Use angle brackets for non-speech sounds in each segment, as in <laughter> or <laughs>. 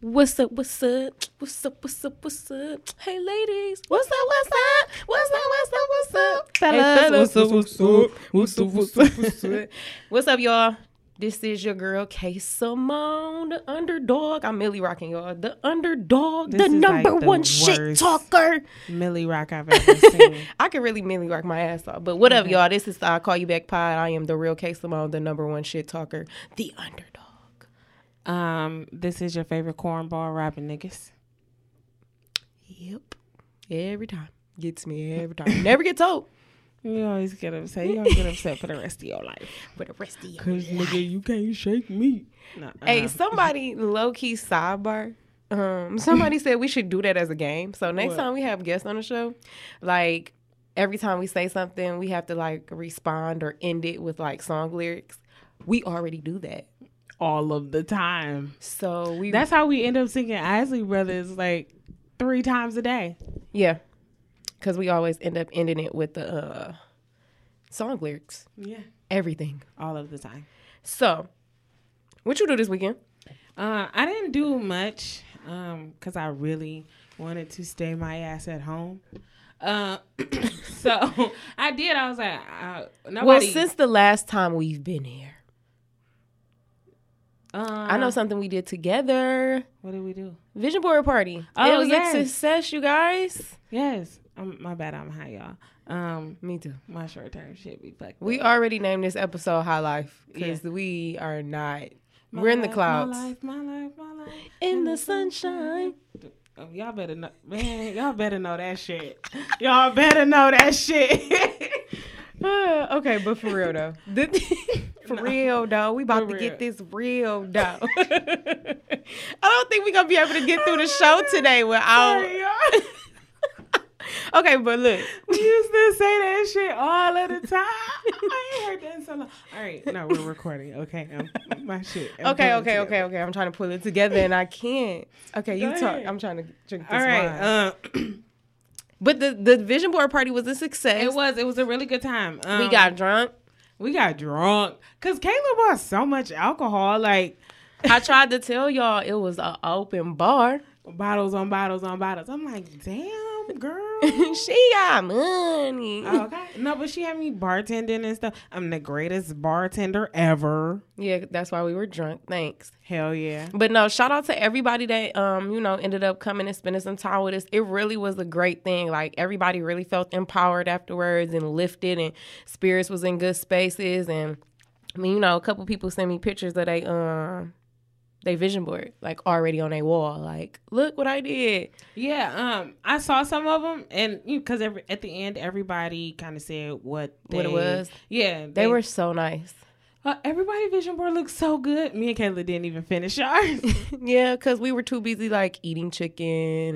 What's up? What's up? What's up? What's up? What's up? Hey, ladies. What's up? What's up? What's up? What's up? What's up? Fellas. What's up? What's up? What's up? What's up? What's up? What's up, y'all? This is your girl K Simone, the underdog. I'm Milly rocking y'all. The underdog, This the number like the one shit talker. Milly Rock I've ever seen. I can really Milly rock my ass off. But what up, y'all? This is I Call You Back Pod. I am the real K Simone, the number one shit talker, the underdog. Um, this is your favorite cornball rapping niggas. Yep. Every time. Gets me every time. Never get told. <laughs> You always get upset. You gonna get upset for the rest of your life. <laughs> For the rest of you. Cause nigga, you can't shake me. No, Hey, <laughs> somebody low key sidebar. Um, somebody said we should do that as a game. So next What? time we have guests on the show, like every time we say something, we have to like respond or end it with like song lyrics. We already do that. All of the time. So we That's how we end up singing Isley Brothers like three times a day. yeah, because we always end up ending it with the uh, song lyrics. Yeah, Everything. all of the time. So, what you do this weekend? Uh, I didn't do much um because I really wanted to stay my ass at home. Uh, <coughs> so <laughs> I did. I was like, uh, nobody. Well, since the last time we've been here, uh, I know something we did together. What did we do? Vision board party. Oh, it was yes. a success, you guys. Yes, um, my bad. I'm high, y'all. Um, Me too. my short term shit be fucked. We up. already named this episode High Life because we are not. My we're in the clouds. My life, my life, my life. In the sunshine. Oh, y'all better know, man. Y'all better know that shit. Y'all better know that shit. Uh, <laughs> <laughs> okay, but for real though. <laughs> for No. real though. We about For to get this real <laughs> though. I don't think we're gonna be able to get through the show today without. <laughs> Okay, but look. <laughs> We used to say that shit all of the time. I ain't heard that in so long. All right, no, we're recording. Okay, um, my shit. I'm Okay, okay, okay, okay. I'm trying to pull it together and I can't. Okay, you Go talk. ahead. I'm trying to drink this All wine. right. Uh, But the the vision board party was a success. it was. It was a really good time. Um, we got drunk. We got drunk because Kayla bought so much alcohol, like I tried to tell y'all it was an open bar. <laughs> bottles on bottles on bottles. I'm like, damn, girl. <laughs> she got money. okay. No, but she had me bartending and stuff. I'm the greatest bartender ever. Yeah, that's why we were drunk. Thanks. Hell yeah. But no, shout out to everybody that um, you know, ended up coming and spending some time with us. It really was a great thing. Like everybody really felt empowered afterwards and lifted and spirits was in good spaces and I mean, you know, a couple people sent me pictures of they um they vision board like already on their wall. Like, look what I did. Yeah, um, I saw some of them, and because every at the end, everybody kind of said what What it was. Yeah, They were so nice. Uh, everybody vision board looks so good. Me and Kayla didn't even finish <laughs> ours. <laughs> yeah, because we were too busy like eating chicken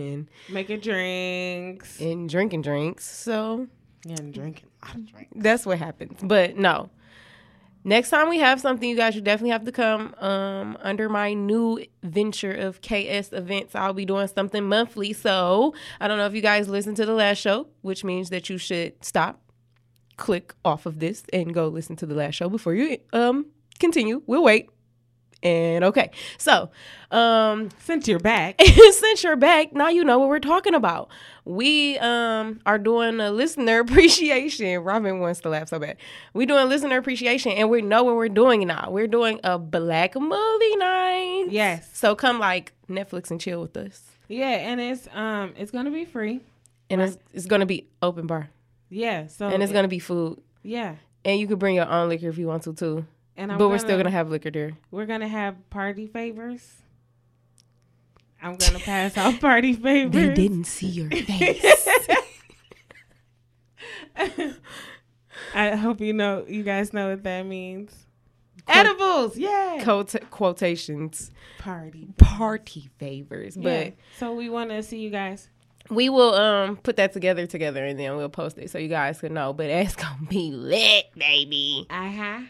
and Making drinks and drinking drinks. So yeah, and drinking a lot of drinks. that's what happens. But no. Next time we have something, you guys should definitely have to come um, under my new venture of KS events. I'll be doing something monthly. So I don't know if you guys listened to the last show, which means that you should stop, click off of this, and go listen to the last show before you um, continue. We'll wait. And okay. So um, <laughs> Since you're back, <laughs> since you're back, now you know what we're talking about. We um are doing a listener <laughs> appreciation. Robin wants to laugh so bad. We're doing listener appreciation, and we know what we're doing now. We're doing a black movie night. Yes. So come like Netflix and chill with us, yeah, and it's um, it's gonna be free. and it's it's gonna be open bar, Yeah, so and it's gonna be food, yeah, and you can bring your own liquor if you want to too. And I'm but we're still gonna have liquor there. we're gonna have party favors. I'm gonna pass out party <laughs> favors. They didn't see your <laughs> face. <laughs> I hope you know, you guys know what that means. Edibles, yeah. Quote- quotations, Party, party favors, but. yeah. So we want to see you guys. We will um put that together together and then we'll post it so you guys can know. But it's gonna be lit, baby. Uh huh.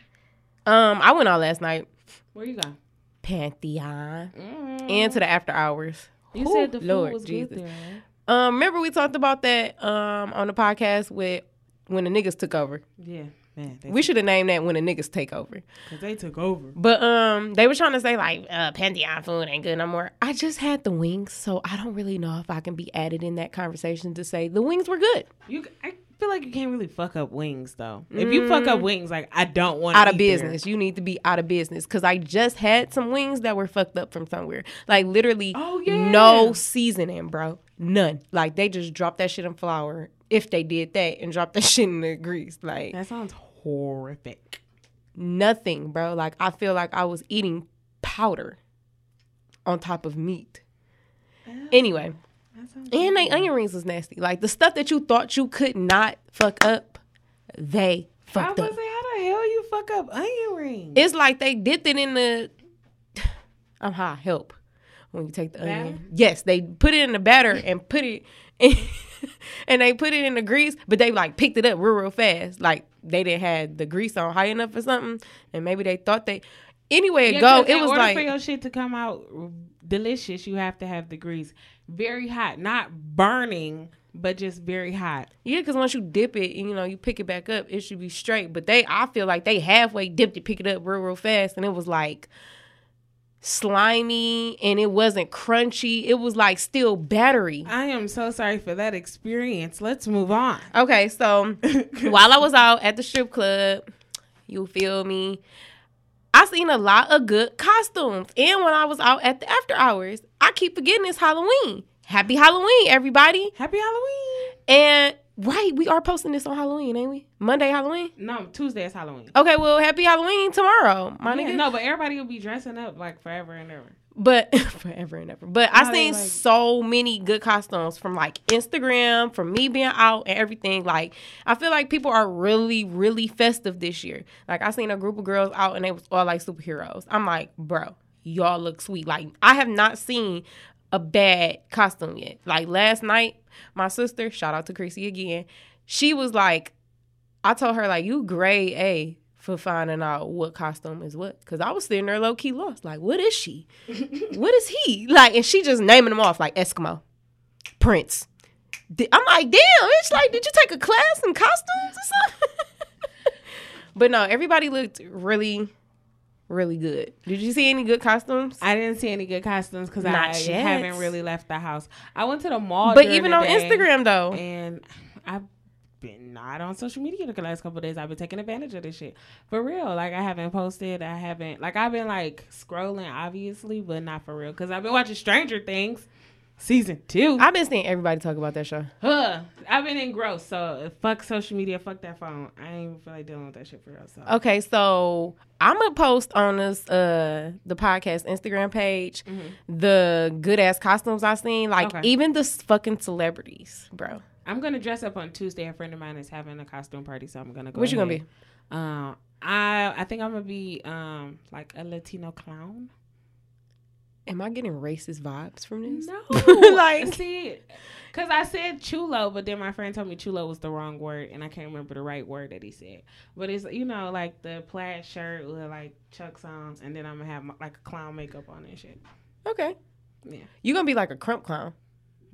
Um, I went out last night, Where you go? Pantheon, Mm. and to the after hours. You Whew, said the food Lord was Jesus. good there. Um, remember we talked about that um on the podcast with when the niggas took over. Yeah. Man, We should have named that when the niggas take over. cause they took over. But um, they were trying to say like uh, Pantheon food ain't good no more. I just had the wings, so I don't really know if I can be added in that conversation to say the wings were good. You, I feel like you can't really fuck up wings though. If you fuck up wings, like I don't want Mm. Out of business, you need to be out of business because I just had some wings that were fucked up from somewhere. Like literally, Oh, yeah. no seasoning, bro, none. Like they just dropped that shit in flour if they did that and dropped that <laughs> shit in the grease. Like That sounds horrific. nothing, bro. Like I feel like I was eating powder on top of meat. Anyway, That sounds and they onion rings was nasty. Like the stuff that you thought you could not fuck up, they fucked I was up. say, how the hell you fuck up onion rings? It's like they dipped it in the. <sighs> I'm high. Help. When you take the Batter? onion, yes, they put it in the batter and put it, in, <laughs> and they put it in the grease, but they like picked it up real real fast. Like they didn't have the grease on high enough or something, and maybe they thought they. Anyway, it Yeah, go. It in was order like for your shit to come out delicious, you have to have the grease very hot, not burning, but just very hot. Yeah, because once you dip it, and, you know, you pick it back up, it should be straight. But they, I feel like they halfway dipped it, pick it up real, real fast, and it was like slimy, and it wasn't crunchy. It was like still battery. I am so sorry for that experience. Let's move on. Okay, so <laughs> while I was out at the strip club, you feel me? I seen a lot of good costumes, and when I was out at the after hours, I keep forgetting it's Halloween. Happy Halloween, everybody! Happy Halloween. And right, we are posting this on Halloween, ain't we? Monday Halloween. No, Tuesday is Halloween. Okay, well, happy Halloween tomorrow, my Yeah, nigga. no, but everybody will be dressing up like forever and ever. But <laughs> forever and ever. But I No, they seen like- so many good costumes from like Instagram, from me being out and everything. Like I feel like people are really, really festive this year. Like I seen a group of girls out and they was all like superheroes. I'm like, bro, y'all look sweet. Like I have not seen a bad costume yet. Like last night, my sister, shout out to Chrissy again, she was like, I told her like you grade A for finding out what costume is what. Cause I was sitting there low key lost. Like, what is she? <laughs> what is he? Like, and she just naming them off like Eskimo, Prince. I'm like, damn, it's like, did you take a class in costumes or something? <laughs> but no, everybody looked really, really good. Did you see any good costumes? I didn't see any good costumes because I yet. haven't really left the house. I went to the mall, but even on day, Instagram though, and I've been not on social media the last couple of days. I've been taking advantage of this shit for real. Like I haven't posted. I haven't like I've been like scrolling, obviously, but not for real because I've been watching Stranger Things season two. I've been seeing everybody talk about that show. Huh. I've been engrossed. So fuck social media. Fuck that phone. I ain't even feel like dealing with that shit for real. So Okay, so I'm gonna post on this uh the podcast Instagram page the good ass costumes I've seen, like Okay. even the fucking celebrities, bro. I'm gonna dress up on Tuesday. A friend of mine is having a costume party, so I'm gonna go. What you gonna be? Um, I I think I'm gonna be um like a Latino clown. Am I getting racist vibes from this? No, <laughs> Like- see, because I said chulo, but then my friend told me chulo was the wrong word, and I can't remember the right word that he said. But it's you know like the plaid shirt with like chucks on, and then I'm gonna have my, like a clown makeup on and shit. Okay. Yeah. You gonna be like a crump clown.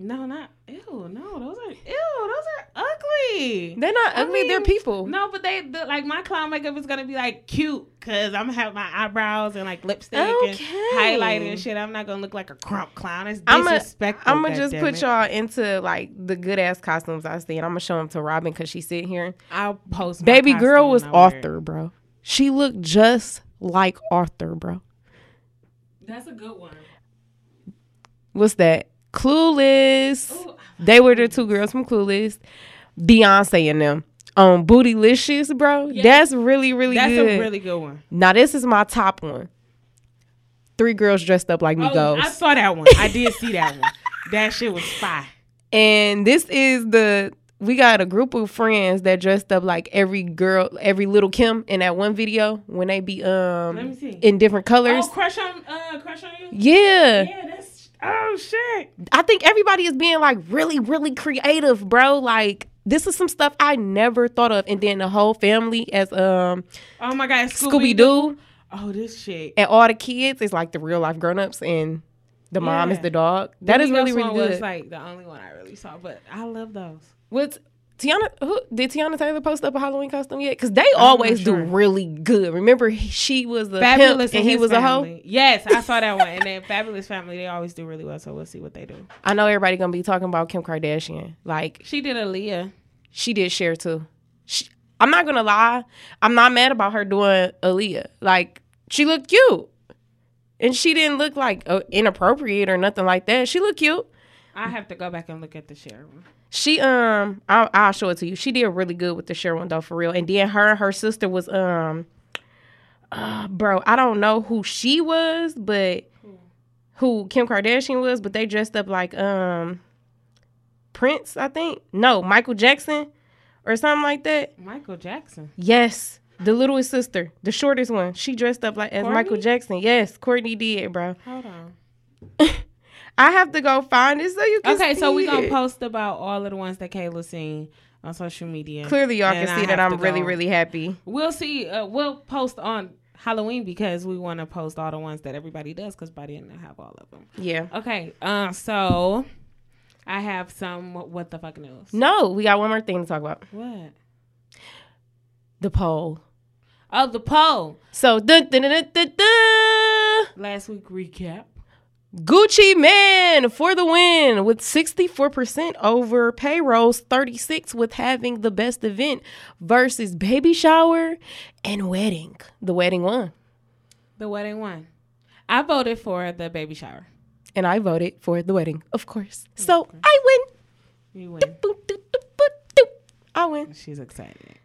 No, not ew. No, those are ew. Those are ugly. They're not I ugly, they're people. No, but they the, like my clown makeup is gonna be like cute because I'm gonna have my eyebrows and like lipstick and Okay. highlighter and shit. I'm not gonna look like a crump clown. It's disrespectful. I'm gonna just put goddammit. y'all into like the good ass costumes I see, and I'm gonna show them to Robin because she's sitting here. I'll post. Baby girl was when I wear it. Arthur, bro. She looked just like Arthur, bro. That's a good one. What's that? Clueless. Ooh, They were the two girls from Clueless. Beyonce and them. Um, Bootylicious, bro. Yes. That's really, really that's good. a really good one. now this is my top one. Three girls dressed up like Oh, Migos. I saw that one. I did see that one. <laughs> That shit was fire. and this is the we got a group of friends that dressed up like every girl, every Lil Kim in that one video when they be me um in different colors. Oh, crush on, uh, crush on you. yeah. Yeah. Oh shit. I think everybody is being like really, really creative, bro. Like this is some stuff I never thought of. And then the whole family as um Oh my god, Scooby Doo Oh, this shit. and all the kids is like the real life grown ups and the mom is the dog. That is Migos really, really good. Was like the only one I really saw, but I love those. What's Teyana, who did Teyana Taylor post up a Halloween costume yet? Because they always sure. do really good. Remember, she was a Fabulous pimp and he was a hoe. Yes, I saw that one. And then Fabolous Family, they always do really well. So we'll see what they do. I know everybody gonna be talking about Kim Kardashian. Like She did Aaliyah. she did Cher too. She, I'm not gonna lie. I'm not mad about her doing Aaliyah. Like she looked cute, and she didn't look like uh, inappropriate or nothing like that. She looked cute. I have to go back and look at the Cher one. She um, I'll, I'll show it to you. She did really good with the Cher one though, for real. And then her and her sister was um, uh, bro, I don't know who she was, but who Kim Kardashian was, but they dressed up like um, Prince, I think. No, Michael Jackson or something like that. Michael Jackson. Yes, the littlest sister, the shortest one. She dressed up like as Michael Jackson. Yes, Kourtney did, bro. Hold on. <laughs> I have to go find it so you can. Okay, so see we gonna post about all of the ones that Kayla seen on social media. Clearly, y'all can I see that I'm really, go. really happy. We'll see. Uh, we'll post on Halloween because we want to post all the ones that everybody does because by then they'll have all of them. Yeah. Okay. Um. So I have some what the fuck news. No, we got one more thing to talk about. What? The poll. Oh, the poll. So, dun, dun, dun, dun, dun. Last week recap. Gucci Mane for the win with 64% over payrolls, 36 with having the best event versus baby shower and wedding. The wedding won. The wedding won. I voted for the baby shower. And I voted for the wedding, of course. So I win. You win. Boop, doop, doop, boop, doop. I win. She's excited.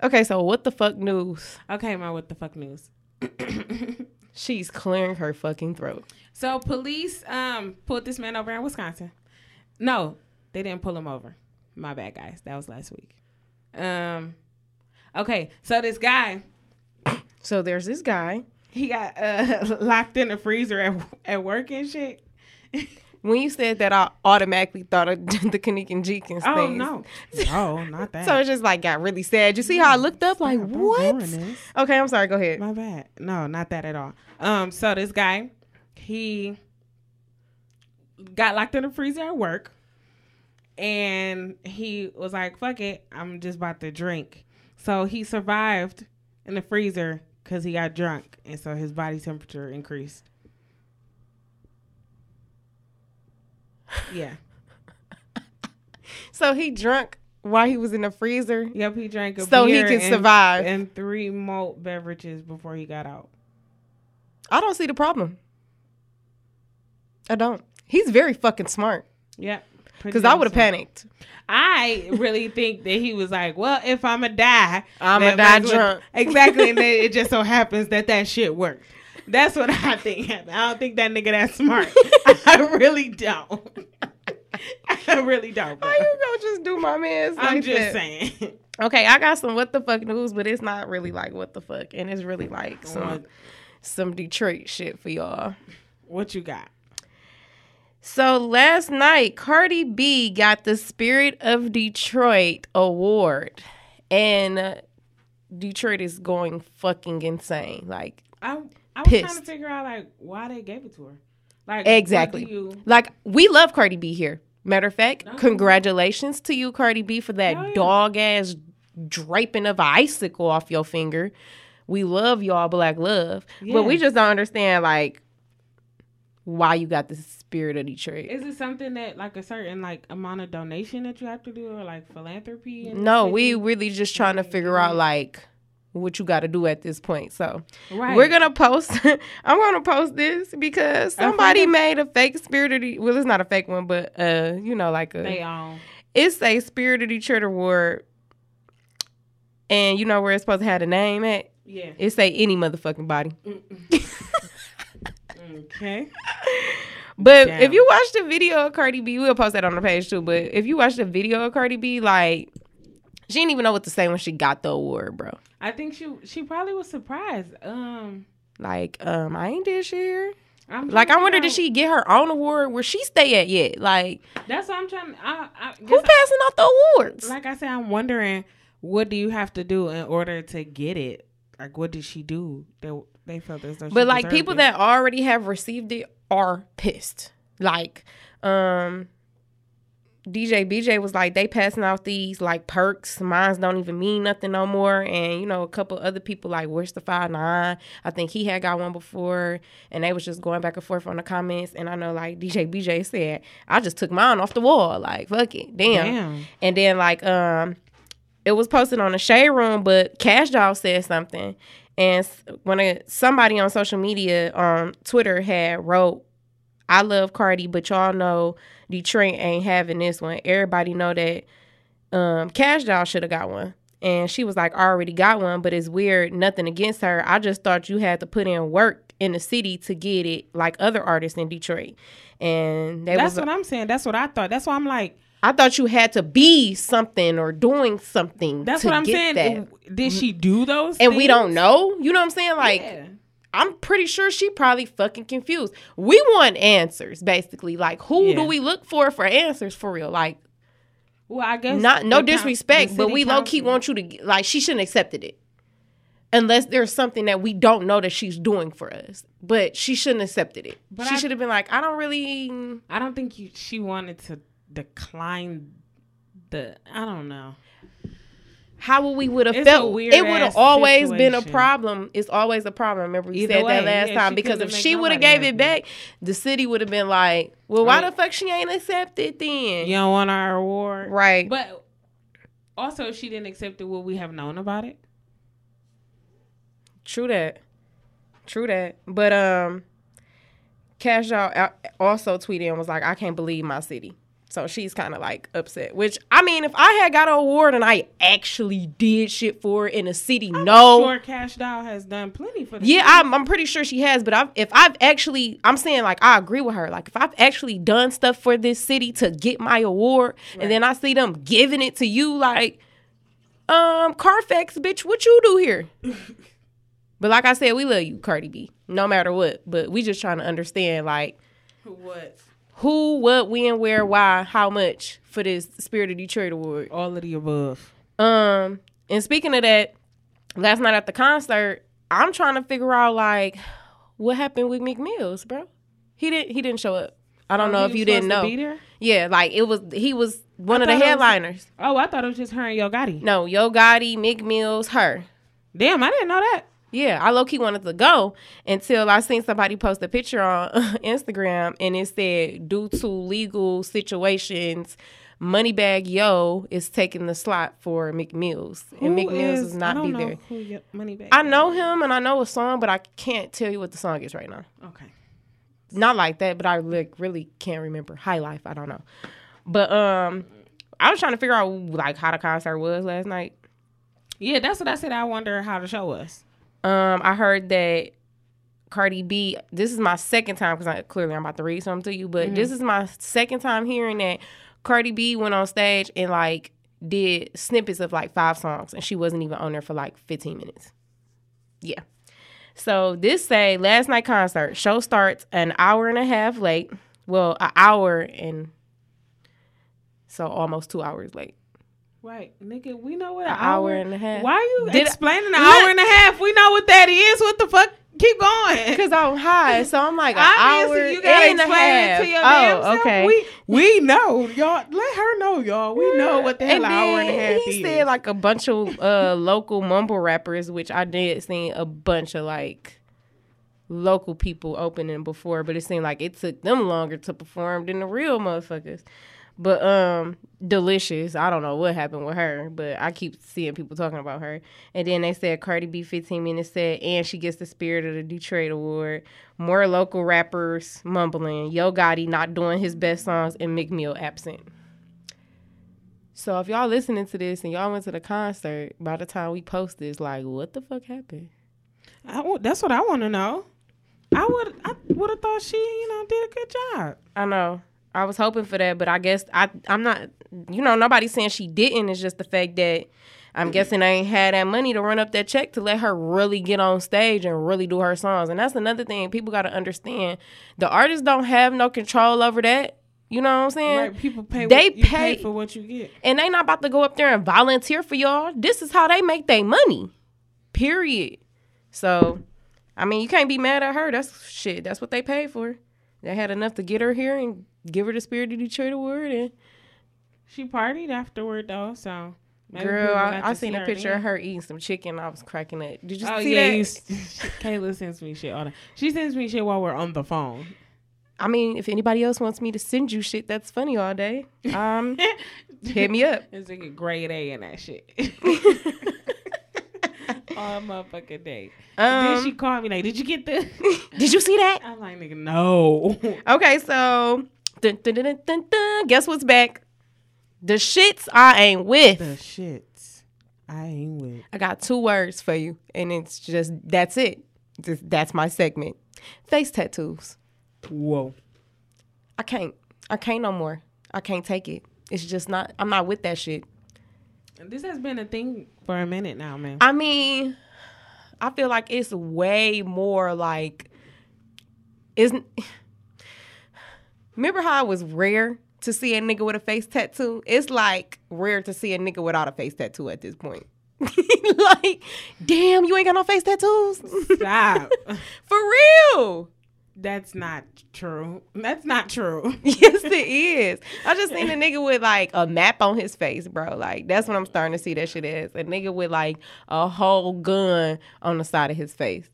Okay, so what the fuck news? Okay, my what the fuck news. <clears throat> She's clearing her fucking throat. So police um pulled this man over in Wisconsin. No, they didn't pull him over. My bad, guys. That was last week. Um, okay, so this guy So there's this guy. he got uh <laughs> locked in the freezer at at work and shit. <laughs> When you said that, I automatically thought of <laughs> the Kenneka Jenkins Oh things. no, <laughs> no, not that. So it just like got really sad. You see how I looked up like Stop, what? Okay, I'm sorry. Go ahead. My bad. No, not that at all. Um, so this guy, he got locked in the freezer at work, and he was like, "Fuck it, I'm just about to drink." So he survived in the freezer because he got drunk, and so his body temperature increased. Yeah. So he drunk while he was in the freezer, Yep. He drank a so he can and- survive. and three malt beverages before he got out. I don't see the problem. I don't. He's very fucking smart. Yeah. Because I would have panicked. I really think that he was like, well, if I'm a die, die might as well- drunk. Exactly, and then it just so happens that that shit worked. That's what <laughs> I think happened. I don't think that nigga that smart. <laughs> I really don't. <laughs> I really don't. Bro. How you gonna just do my man's I'm just that? saying. Okay, I got some what the fuck news, but it's not really like what the fuck, and it's really like some some Detroit shit for y'all. what you got? So last night, Cardi B got the Spirit of Detroit award, and Detroit is going fucking insane. Like I I was trying to figure out like why they gave it to her. Like exactly, you, like we love Cardi B here. Matter of fact, No. congratulations to you, Cardi B, for that yeah. dog ass draping of an icicle off your finger. We love y'all, Black Love, but we just don't understand like why you got the Spirit of Detroit. is it something that like a certain like amount of donation that you have to do or like philanthropy? No, we really just trying to figure out like what you got to do at this point. So right. we're gonna post. <laughs> I'm gonna post this because somebody made a fake Spirit of De- well, it's not a fake one, but uh, you know, like a they own. it's a Spirit of Detroit award, and you know where it's supposed to have a name at. Yeah. It say any motherfucking body. <laughs> Okay. But Damn. if you watch the video of Cardi B, we'll post that on the page too. But if you watch the video of Cardi B, like she didn't even know what to say when she got the award, bro. I think she she probably was surprised. Um, Like, um, I ain't did shit here. I'm Like, I wonder, did she get her own award? Where she stay at yet? Like, That's what I'm trying. I, I who passing out the awards? like I said, I'm wondering what do you have to do in order to get it? Like, what did she do? They they felt as though. but like, people it. that already have received it are pissed. Like, um, DJ BJ was like, they passing out these like perks. Mines don't even mean nothing no more. And you know, a couple other people like Wish the Five Nine. I think he had got one before, and they was just going back and forth on the comments. And I know like DJ BJ said, I just took mine off the wall. Like fuck it, damn. Damn. And then like um, it was posted on the shade room, but Cash Doll said something, and when a, somebody on social media on Twitter had wrote, "I love Cardi, but y'all know Detroit ain't having this one. Everybody know that um, Cash Doll should have got one." And she was like, "I already got one, but it's weird. Nothing against her. I just thought you had to put in work in the city to get it, like other artists in Detroit." And That's was what I'm saying. That's what I thought. That's why I'm like, I thought you had to be something or doing something. that's to what I'm get saying. That. Did she do those? And we don't know. You know what I'm saying? Like, Yeah. I'm pretty sure she probably fucking confused. We want answers, basically. Like, who do we look for for answers for real? Like, Well, I guess not no disrespect, but we low key want you to like. She shouldn't accepted it. Unless there's something that we don't know that she's doing for us, but she shouldn't accepted it. But she should have been like, I don't really. I don't think you, she wanted to decline the. I don't know. How would we would have felt? weird It would have always been a problem. It's always a problem. Remember we Either said way, that last yeah, time because if she would have gave it back, the city would have been like, "Well, why Right. the fuck she ain't accepted then?" You don't want our award, Right. But also, if she didn't accept it, would we have known about it? True that. True that. But um, Cash Doll al- also tweeted and was like, "I can't believe my city." So she's kind of like upset. Which I mean, if I had got an award and I actually did shit for it in a city, no, Sure, Cash Doll has done plenty for the Yeah. I'm, I'm pretty sure she has, but I've, if I've actually, I'm saying like I agree with her. Like if I've actually done stuff for this city to get my award, and then I see them giving it to you, like, um, Carfax, bitch, what you do here? <laughs> but like I said, we love you, Cardi B, no matter what. But we just trying to understand like what who, what, when, where, why, how much for this Spirit of Detroit award. all of the above. Um, and speaking of that, last night at the concert, I'm trying to figure out like what happened with Meek Mills, bro. He didn't he didn't show up. I don't know Oh, if you didn't know. to be there? Yeah, like it was he was one I of the it was- headliners. Oh, I thought it was just her and Yo Gotti. No, Yo Gotti, Meek Mills, her. Damn, I didn't know that. Yeah, I low key wanted to go until I seen somebody post a picture on <laughs> Instagram and it said, due to legal situations, Moneybagg Yo is taking the slot for McMills, Mills. And Meek Mills does I not be there. Who Moneybag I is. know him and I know a song, but I can't tell you what the song is right now. Okay. Not like that, but I like really can't remember. High Life, I don't know. But um I was trying to figure out like how the concert was last night. Yeah, that's what I said. I wonder how the show was. Um, I heard that Cardi B. This is my second time because I clearly I'm about to read something to you, but this is my second time hearing that Cardi B went on stage and like did snippets of like five songs, and she wasn't even on there for like 15 minutes. Yeah. So this say last night concert show starts an hour and a half late. Well, an hour and so almost two hours late. Right, nigga, we know what an An hour and a half. Why are you Did I- explaining an Look- hour and a half? We know what that is. What the fuck? Keep going. <laughs> Because I'm high, so I'm like an Obviously, hour you gotta and a explain half. it to your damn oh, self. okay. We we know, y'all. Let her know, y'all. We know what the hell and an hour and a half he is. said like a bunch of uh, local mumble rappers, which I did see a bunch of like local people opening before, but it seemed like it took them longer to perform than the real motherfuckers. But um, delicious. I don't know what happened with her, but I keep seeing people talking about her. And then they said Cardi B 15 minutes said, and she gets the Spirit of the Detroit Award. More local rappers mumbling. Yo Gotti not doing his best songs, and Meek Mill absent. So if y'all listening to this and y'all went to the concert, by the time we post this, like, what the fuck happened? I that's what I want to know. I would I would have thought she, you know, did a good job. I know. I was hoping for that, but I guess I I'm not you know, nobody's saying she didn't. It's just the fact that I'm guessing I ain't had that money to run up that check to let her really get on stage and really do her songs. And that's another thing people gotta understand. The artists don't have no control over that. You know what I'm saying? Right? People pay. They what, you pay pay- for what you get. And they not about to go up there and volunteer for y'all. This is how they make their money. Period. So, I mean, you can't be mad at her. That's shit. That's what they paid for. They had enough to get her here and give her the Spirit of Detroit award and She partied afterward though, so. Girl, I, I seen a picture of her eating some chicken. I was cracking up. Did you Oh see yeah, that? you, <laughs> Kayla sends me shit all the She sends me shit while we're on the phone. I mean, if anybody else wants me to send you shit that's funny all day, um, <laughs> hit me up. It's like a grade A in that shit. <laughs> all motherfucking day. then she Um, called me like, "Did you get the?" did you see that? I'm like, "Nigga, no." Okay, so dun, dun, dun, dun, dun, guess what's back? The shits I ain't with. the shits I ain't with. I got two words for you, and it's just that's it. Just, that's my segment. Face tattoos. Whoa. I can't. I can't no more. I can't take it. It's just not. I'm not with that shit. This has been a thing for a minute now, man. I mean, I feel like it's way more like isn't Remember how it was rare to see a nigga with a face tattoo? It's like rare to see a nigga without a face tattoo at this point. <laughs> like, damn, you ain't got no face tattoos? Stop. <laughs> For real. That's not true. That's not true. <laughs> Yes, it is. I just seen a nigga with like a map on his face, bro. Like that's what I'm starting to see that shit as. A nigga with like a whole gun on the side of his face.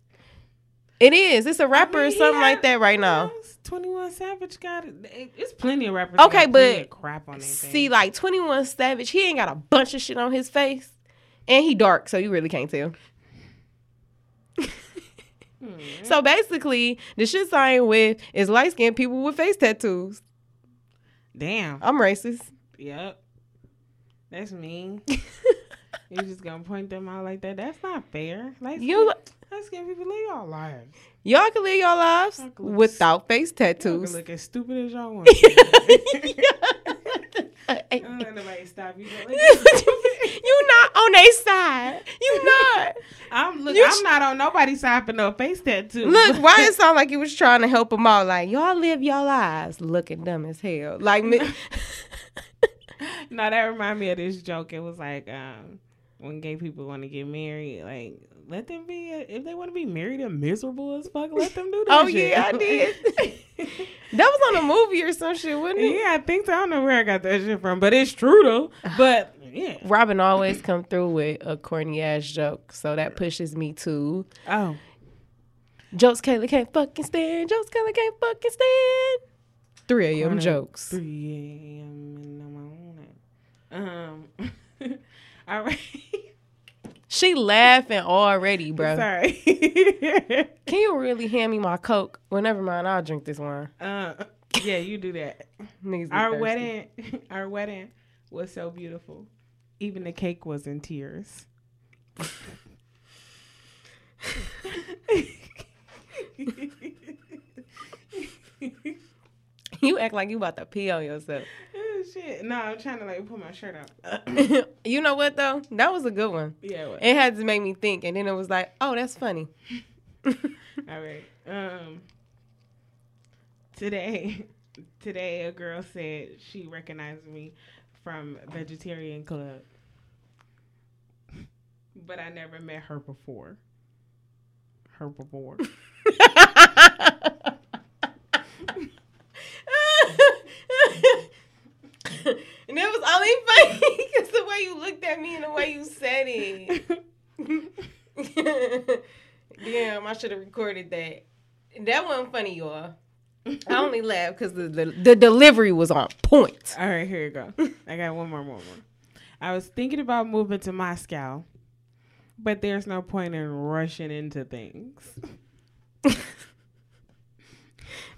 It is. It's a rapper or something like that right now. Twenty One Savage got it. It- It's plenty of rappers. Okay, but crap on See, like 21 Savage, he ain't got a bunch of shit on his face. And he dark, so you really can't tell. Hmm. So basically, the shit I ain't with is light skinned people with face tattoos. damn. I'm racist. Yep. That's mean. <laughs> you just gonna point them out like that? That's not fair. Like You let's get people live y'all lives. y'all can live Y'all lives without face tattoos. look as stupid as y'all want. Don't nobody stop you. You not on their side. You <laughs> not. I'm look. You I'm sh- not on nobody's side for no face tattoo. Look, why it <laughs> sound like you was trying to help them out? Like y'all live y'all lives looking dumb as hell. Like me. <laughs> no, that remind me of this joke. It was like um, when gay people want to get married, like let them be. If they want to be married and miserable as fuck, let them do <laughs> that. Oh, shit. yeah, I did. <laughs> that was on a movie or some shit, wasn't it? yeah, I think so. I don't know where I got that shit from, but it's true though. <sighs> But yeah. Robin always come through with a corny ass joke, so that pushes me to Oh, jokes Kayla can't fucking stand. Jokes Kayla can't fucking stand. 3 a.m. Jokes. 3 a.m. in the morning. Um. <laughs> all right. She laughing already, bro. Sorry. <laughs> Can you really hand me my coke? Well, never mind. I'll drink this wine. uh, yeah, you do that. Niggas Our thirsty. wedding, <laughs> our wedding was so beautiful. Even the cake was in tears. <laughs> <laughs> You act like you about to pee on yourself. oh shit! No, I'm trying to like put my shirt out. <coughs> you know what though? That was a good one. yeah. What? It had to make me think, and then it was like, oh, that's funny. <laughs> All right. Um. Today, <laughs> today a girl said she recognized me from Vegetarian Club, but I never met her before. Her before. <laughs> and it was only funny <laughs> because the way you looked at me and the way you said it. <laughs> Damn, I should have recorded that. That wasn't funny, y'all. I only laughed because the, the the delivery was on point. All right, here you go. I got one more, one more. I was thinking about moving to Moscow, but there's no point in rushing into things.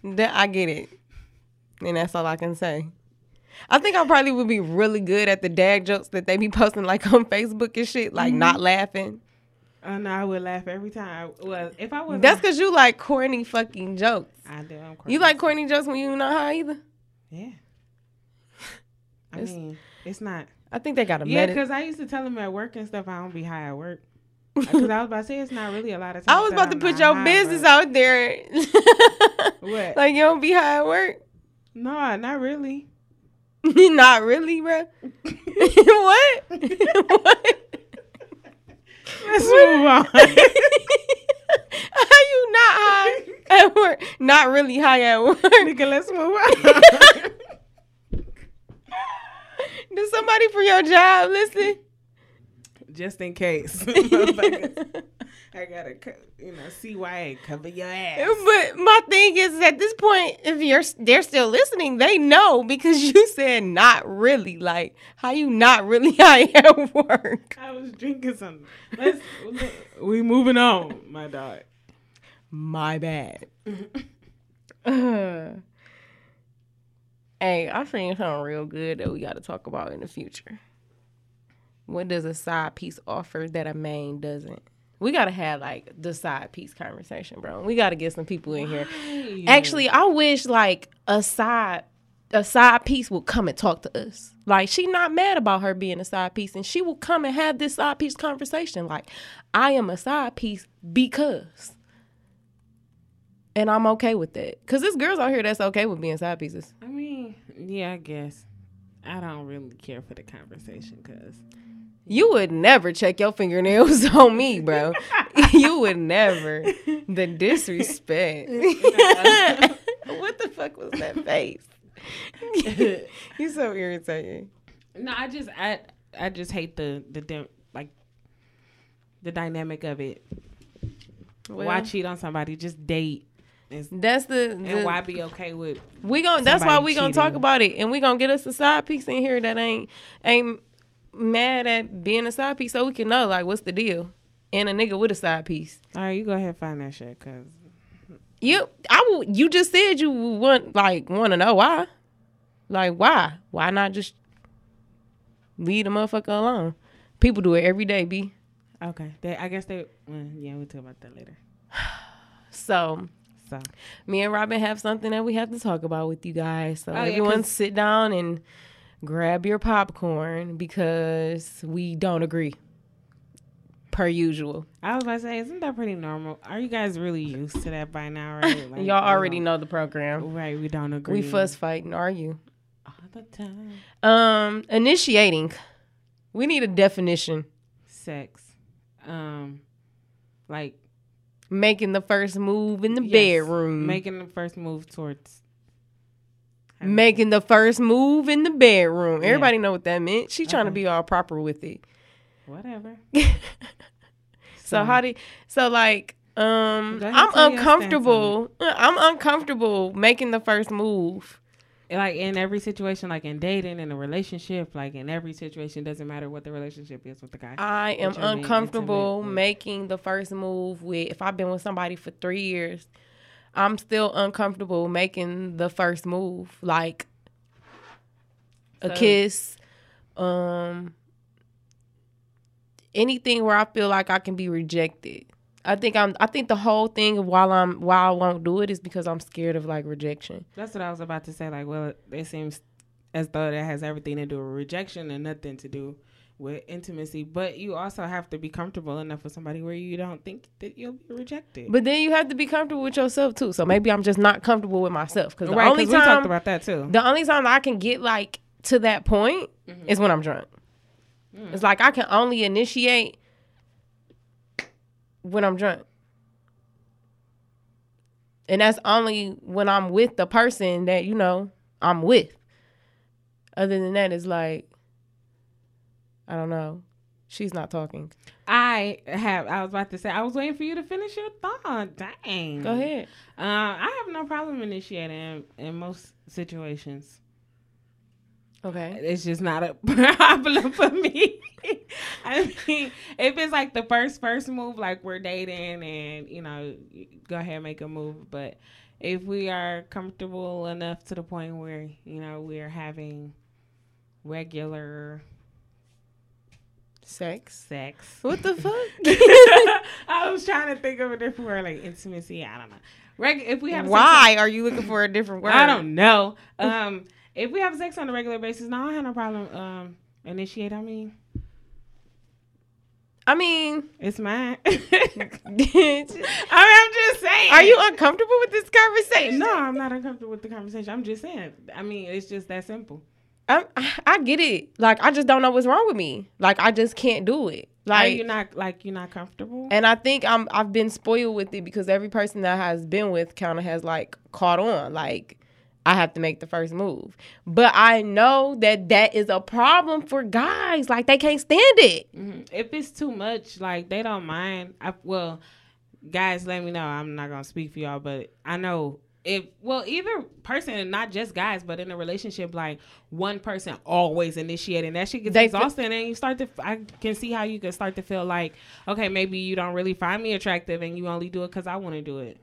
That I get it, and that's all I can say. I think I probably would be really good at the dad jokes that they be posting like on Facebook and shit, like mm-hmm. not laughing. Oh no, I would laugh every time. Well, if I was, That's because you like corny fucking jokes. I do. I'm You like corny jokes when you not high either. yeah. <laughs> I It's- mean, it's not. I think they got a Yeah, because I used to tell them at work and stuff I don't be high at work. Uh, because I was about to say it's not really a lot of <laughs> times. I was about to put your business out there. <laughs> What? like you don't be high at work. No, not really. <laughs> not really, bro. <laughs> what? <laughs> what? Let's move on. How you not high at work? Not really high at work. Nigga, let's move on. Does somebody from your job listen? Just in case. Motherfuckers. I gotta, you know, CYA cover your ass. But my thing is, at this point, if you're they're still listening, they know because <laughs> you said not really. Like, how you not really <laughs> high at work? I was drinking something. Let's, <laughs> we moving on, my dog. My bad. Uh, <sighs> hey, I think something real good that we got to talk about in the future. What does a side piece offer that a main doesn't? We gotta have like the side piece conversation, bro. We gotta get some people in here. Actually, I wish like a side a side piece would come and talk to us. Like she not mad about her being a side piece, and she will come and have this side piece conversation. Like I am a side piece because, and I'm okay with that. Cause there's girls out here that's okay with being side pieces. I mean, yeah, I guess. I don't really care for the conversation because You would never check your fingernails <laughs> on me, bro. <laughs> you would never. The disrespect. <laughs> what the fuck was that face? you so irritating. no, I just I I just hate the the dim- like the dynamic of it. why cheat on somebody? Just date. And, That's the, and the why be okay with we gon' That's why somebody we gonna talk about it, and we gonna get us a side piece in here that ain't ain't mad at being a side piece, so we can know like what's the deal. And a nigga with a side piece. All right, you go ahead and find that shit because You, I will. You just said you want like want to know why. Like why? Why not just leave the motherfucker alone? People do it every day, b. okay, they, I guess they well, yeah we'll talk about that later. <sighs> So So me and Robin have something that we have to talk about with you guys. So Oh, yeah, everyone 'cause- sit down and grab your popcorn because we don't agree. Per usual, I was about to say, isn't that pretty normal? Are you guys really used to that by now, right? <laughs> Like, y'all already know the program. Right, we don't agree. We fuss, fight, and argue. all the time. Um, initiating. We need a definition. Sex, um, like Making the first move in the yes, bedroom. making the first move towards making the first move in the bedroom. Yeah. Everybody know what that meant. She trying to be all proper with it. whatever. <laughs> So how do so like um I'm tell your stance uncomfortable. uh, I'm uncomfortable making the first move. like in every situation, like in dating, in a relationship, like in every situation, doesn't matter what the relationship is with the guy. I am That you're being uncomfortable making the first move with if I've been with somebody for 3 years. I'm still uncomfortable making the first move like a So- kiss um anything where I feel like I can be rejected. I think I'm I think the whole thing of while I'm why I won't do it is because I'm scared of like rejection. That's what I was about to say. Like, well, it, it seems as though that has everything to do with rejection and nothing to do with intimacy. But you also have to be comfortable enough with somebody where you don't think that you'll be rejected. But then you have to be comfortable with yourself too. So maybe I'm just not comfortable with myself because the right, time we talked about that too. the only time I can get like to that point Mm-hmm. is when I'm drunk. Mm. It's like I can only initiate when I'm drunk. And that's only when I'm with the person that, you know, I'm with. Other than that, it's like, I don't know. She's not talking. I have. I was about to say. I was waiting for you to finish your thought. Dang. Go ahead. Uh, I have no problem initiating in, in most situations. Okay. It's just not a <laughs> problem for me. <laughs> I mean, if it's like the first first move, like we're dating, and you know, go ahead and make a move. But if we are comfortable enough to the point where you know we are having regular Sex. sex, What the fuck? <laughs> I was trying to think of a different word, like intimacy. I don't know. Reg- if we have sex Why are you looking for a different word? I don't know. Um, if we have sex on a regular basis, no, I have no problem. Um, initiate. I mean, I mean, it's mine. <laughs> <laughs> I mean, I'm just saying. Are you uncomfortable with this conversation? No, I'm not uncomfortable with the conversation. I'm just saying. I mean, it's just that simple. I, I get it. Like I just don't know what's wrong with me. Like I just can't do it. Are Like you're not like you're not comfortable? and I think I'm I've been spoiled with it because every person that has been with kind of has like caught on. Like I have to make the first move. But I know that that is a problem for guys. Like they can't stand it. hmm If it's too much, like they don't mind. I, well, guys, let me know. I'm not gonna speak for y'all, but I know if well, either person, not just guys, but in a relationship, like one person always initiating that shit gets They exhausting, and you start to. I can see how you can start to feel like, okay, maybe you don't really find me attractive, and you only do it because I want to do it.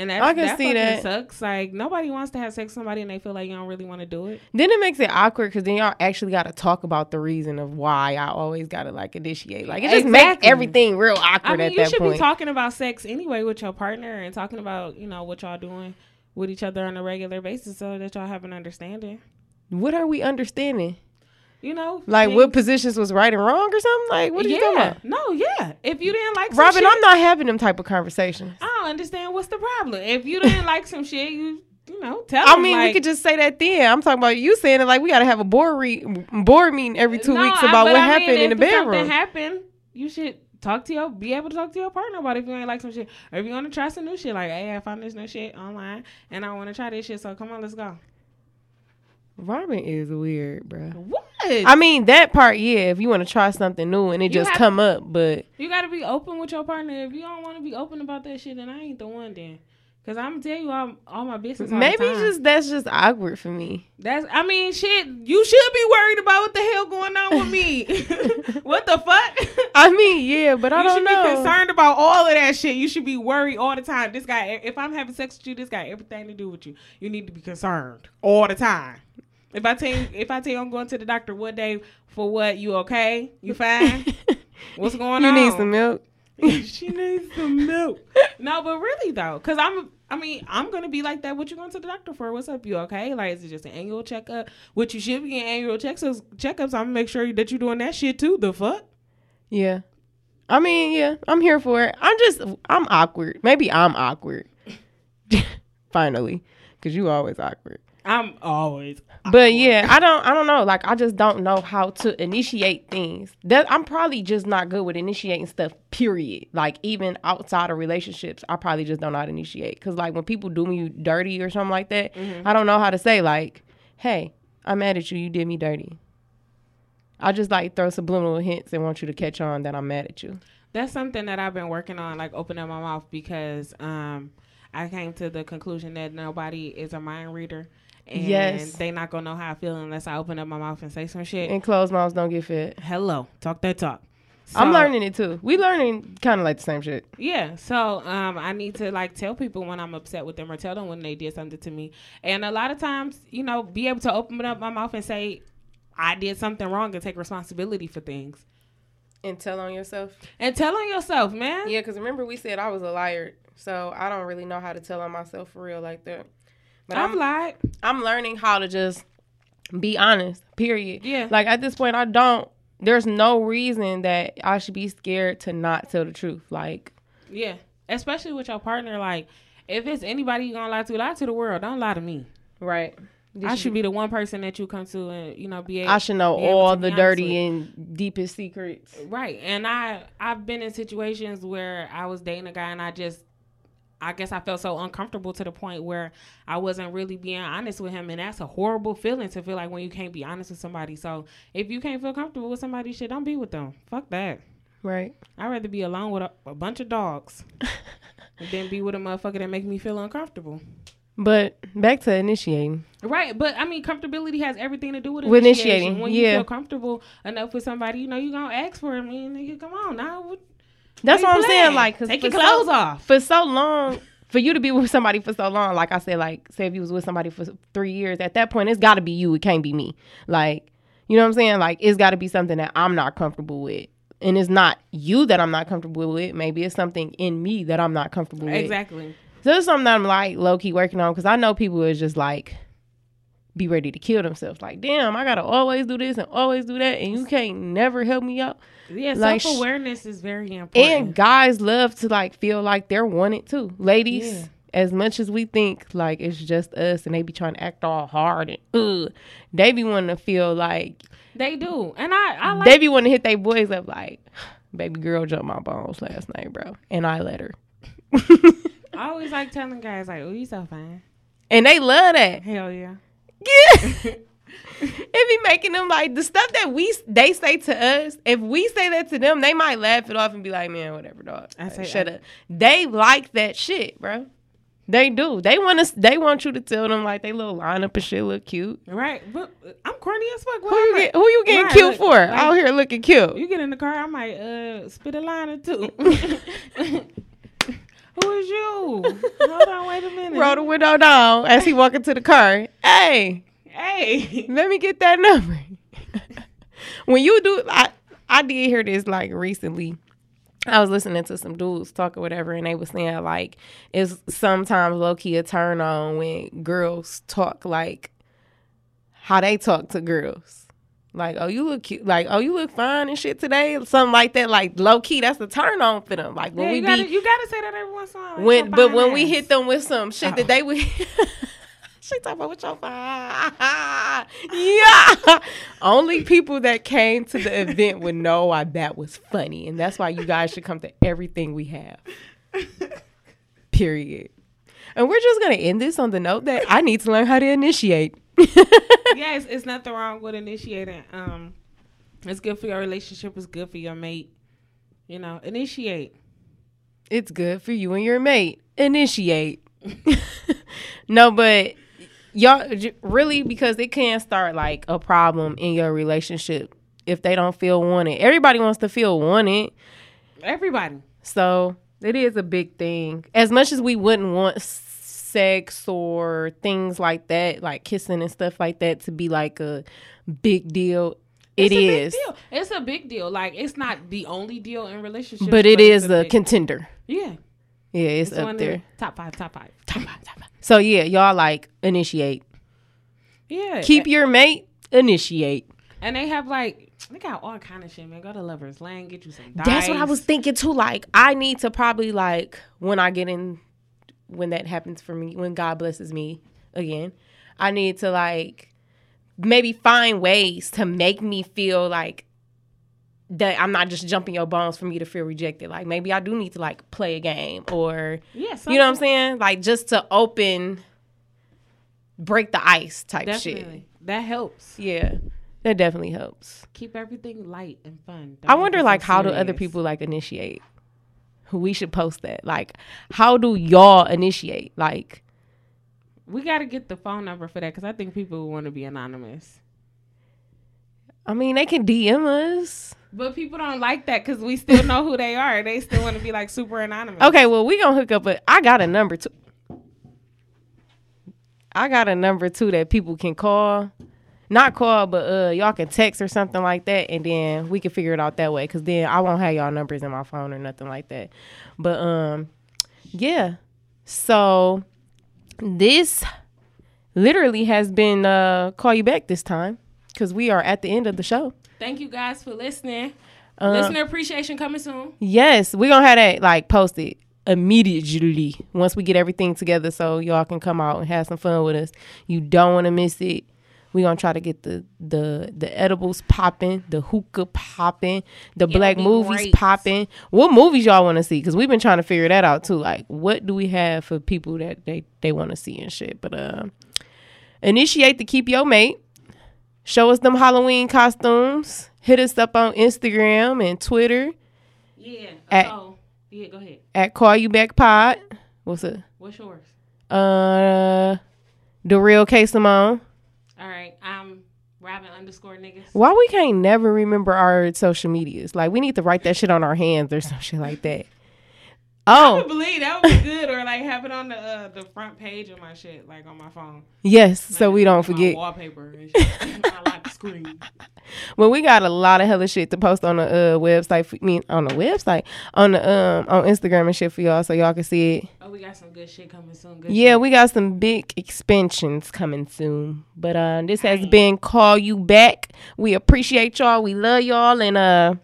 And that, I can that see that. sucks. Like nobody wants to have sex with somebody and they feel like you don't really want to do it. Then it makes it awkward because then y'all actually got to talk about the reason of why I always got to like initiate. Like it just makes everything real I awkward mean, at you should point. be talking about sex anyway with your partner and talking about you know what y'all doing with each other on a regular basis so that y'all have an understanding. what are we understanding? You know, Like things- what positions was right and wrong or something? Like what are you yeah, talking about? no, yeah. If you didn't like some Robin, shit, I'm not having them type of conversations. I don't understand what's the problem. If you didn't like some shit, you you know tell. I them, mean, we could just say that then. I'm talking about you saying it like we got to have a board re- board meeting every two No, weeks about but what I mean, happened in the if Something bedroom. happened, you should talk to your be able to talk to your partner about it if you ain't like some shit or if you want to try some new shit. Like, hey, I found this new shit online and I want to try this shit. So come on, let's go. Robin is weird, bro. What? I mean that part, yeah. If you want to try something new and it You just come up, but You gotta be open with your partner. If you don't want to be open about that shit, then I ain't the one. Then, cause I'm tell you all, all my business. All maybe the time. just that's just awkward for me. that's. I mean, shit. You should be worried about what the hell going on with me. <laughs> <laughs> what the fuck? I mean, yeah, but I you don't know. be concerned about all of that shit. You should be worried all the time. This guy, if I'm having sex with you, this guy, everything to do with you. You need to be concerned all the time. If I tell you, if I tell you I'm going to the doctor one day for what, you okay? You fine? <laughs> What's going you on? You need some milk. <laughs> she needs some milk. <laughs> No, but really though, because I'm. I mean, I'm gonna be like that. What you going to the doctor for? What's up? You okay? Like, is it just an annual checkup? What you should be getting annual checkups. Checkups. I'm gonna make sure that you're doing that shit too. The fuck? Yeah. I mean, yeah, I'm here for it. I'm just, I'm awkward. Maybe I'm awkward. Finally, because you always awkward. I'm always. But yeah, I don't, I don't know. Like, I just don't know how to initiate things. That I'm probably just not good with initiating stuff. Period. Like, even outside of relationships, I probably just don't know how to initiate. Because like when people do me dirty or something like that, I don't know how to say like, "Hey, I'm mad at you. You did me dirty." I just like throw subliminal hints and want you to catch on that I'm mad at you. That's something that I've been working on, like opening my mouth because um, I came to the conclusion that nobody is a mind reader. And Yes. they not gonna know how I feel unless I open up my mouth and say some shit. And closed mouths don't get fed. Hello, talk that talk. I'm learning it too. We learning kind of like the same shit. Yeah, so um, I need to like tell people when I'm upset with them or tell them when they did something to me. And a lot of times, you know, be able to open up my mouth and say I did something wrong and take responsibility for things. And tell on yourself. And tell on yourself, man. Yeah, because remember we said I was a liar, so I don't really know how to tell on myself for real like that. But I've I'm lied. I'm learning how to just be honest. Period. Yeah. Like at this point, I don't. There's no reason that I should be scared to not tell the truth. Like Yeah, especially with your partner. Like, if it's anybody you gonna lie to, lie to the world. Don't lie to me. right. I should be the one person that you come to and you know be. Able, I should know all the dirty and deepest secrets. right. And I I've been in situations where I was dating a guy and I just. I guess I felt so uncomfortable to the point where I wasn't really being honest with him, and that's a horrible feeling to feel like when you can't be honest with somebody. So if you can't feel comfortable with somebody, shit, don't be with them. Fuck that. Right. I'd rather be alone with a, a bunch of dogs <laughs> than be with a motherfucker that make me feel uncomfortable. But back to initiating. Right, but I mean, comfortability has everything to do with With initiating, When you yeah. feel comfortable enough with somebody, you know, you gonna ask for it. I mean, nigga, come on now. What, That's what I'm saying. Like, take your clothes so, off. for so long, for you to be with somebody for so long, like I said, like say if you was with somebody for three years, at that point it's got to be you. It can't be me. Like, you know what I'm saying? Like, it's got to be something that I'm not comfortable with, and it's not you that I'm not comfortable with. Maybe it's something in me that I'm not comfortable with. Exactly. So it's something that I'm like low key working on because I know people is just like be ready to kill themselves. Like, damn, I gotta always do this and always do that, and you can't never help me out. Yeah, Like, self awareness is very important. And guys love to like feel like they're wanted too. Ladies, Yeah. as much as we think like it's just us and they be trying to act all hard and ugh, they be wanting to feel like they do, and I, I like. they be wanting to hit their boys up like, baby girl jumped my bones last night, bro, and I let her. <laughs> I always like telling guys like, "Oh, you so fine." and they love that. Hell yeah. Yeah. <laughs> it be making them like the stuff that we they say to us. If we say that to them, they might laugh it off and be like, "Man, whatever, dog." I Like, say- shut up. They like that shit, bro. They do. They want us. They want you to tell them like they little lineup and shit look cute. Right. But uh, I'm corny as fuck. Who you get? Who you getting Right, cute look, for? like- Out here looking cute. You get in the car, I might uh spit a line or two. <laughs> <laughs> Who is you? Hold on, wait a minute. Roll the window down as he walk into the car. Hey, Hey. <laughs> let me get that number. <laughs> when you do, I I did hear this like recently. I was listening to some dudes talk or whatever, and they was saying like it's sometimes low key a turn on when girls talk like how they talk to girls. Like, oh, you look cute. Like, oh, you look fine and shit today. Something like that. Like, low key, that's a turn on for them. Like, when Yeah, we gotta, be you gotta say that every once in a while. when but when we hit them with some shit that Oh. they would <laughs> she talking about what your fine <laughs> yeah only people that came to the event would know why that was funny and that's why you guys should come to everything we have period and we're just gonna end this on the note that i need to learn how to initiate <laughs> yeah, it's, it's nothing wrong with initiating. Um, it's good for your relationship. It's good for your mate. You know, initiate. it's good for you and your mate. Initiate. <laughs> no, but y'all really because it can start like a problem in your relationship if they don't feel wanted. Everybody wants to feel wanted, Everybody. so it is a big thing. As much as we wouldn't want sex or things like that, like kissing and stuff like that, to be like a big deal, it It's a big is. deal. It's a big deal. Like it's not the only deal in relationships, But it it's is a a contender. yeah. Yeah, it's, It's up there. the top five. Top five. Top five. Top five. So yeah, y'all like initiate. Yeah. Keep your mate. Initiate. And they have like they got all kind of shit, man. Go to Lovers Lane, get you some. Dice. That's what I was thinking too. Like, I need to probably like when I get in, when that happens for me, when God blesses me again, I need to like maybe find ways to make me feel like that I'm not just jumping your bones for me to feel rejected. Like maybe I do need to like play a game or Yeah. you know what I'm saying? Like just to open, break the ice type shit. That helps. Yeah, that definitely helps. Keep everything light and fun. Don't I wonder it so like how do other people like initiate? We should post that. Like, how do y'all initiate? Like, We got to get the phone number for that because I think people want to be anonymous. I mean, they can DM us. But people don't like that because we still know who they are. They still want to be like super anonymous. Okay, well, we gonna hook up. But I got a number too. I got a number too that people can call, not call, but uh, y'all can text or something like that, and then we can figure it out that way. Cause then I won't have y'all numbers in my phone or nothing like that. But um, yeah. So this literally has been uh call you back this time because we are at the end of the show. Thank you guys for listening. Uh, Listener appreciation coming soon. Yes, we're gonna have that like posted immediately once we get everything together so y'all can come out and have some fun with us. You don't wanna miss it. We're gonna try to get the the the edibles popping, the hookah popping, the black movies popping. What movies y'all want to see? Because we've been trying to figure that out too. Like, what do we have for people that they they want to see and shit? But uh, initiate to keep your mate. Show us them Halloween costumes. Hit us up on Instagram and Twitter Yeah. At- so, yeah, go ahead. at Call You Back Pod. What's it? What's yours? Uh, the real K Simone. All right. I'm Robin underscore niggas. Why we can't never remember our social medias? Like we need to write that shit on our hands or some shit like that. Oh believe that would be good, or like have it on the uh, the front page of my shit, like on my phone. yes, so we don't forget. wallpaper and shit. my screen. Well, we got a lot of hella shit to post on the uh, website. For, I mean, on the website, on the um on Instagram and shit for y'all, so y'all can see it. Oh, we got some good shit coming soon. Good Yeah, shit. we got some big expansions coming soon. But uh this has been Call You Back. We appreciate y'all. We love y'all and uh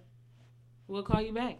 we'll call you back.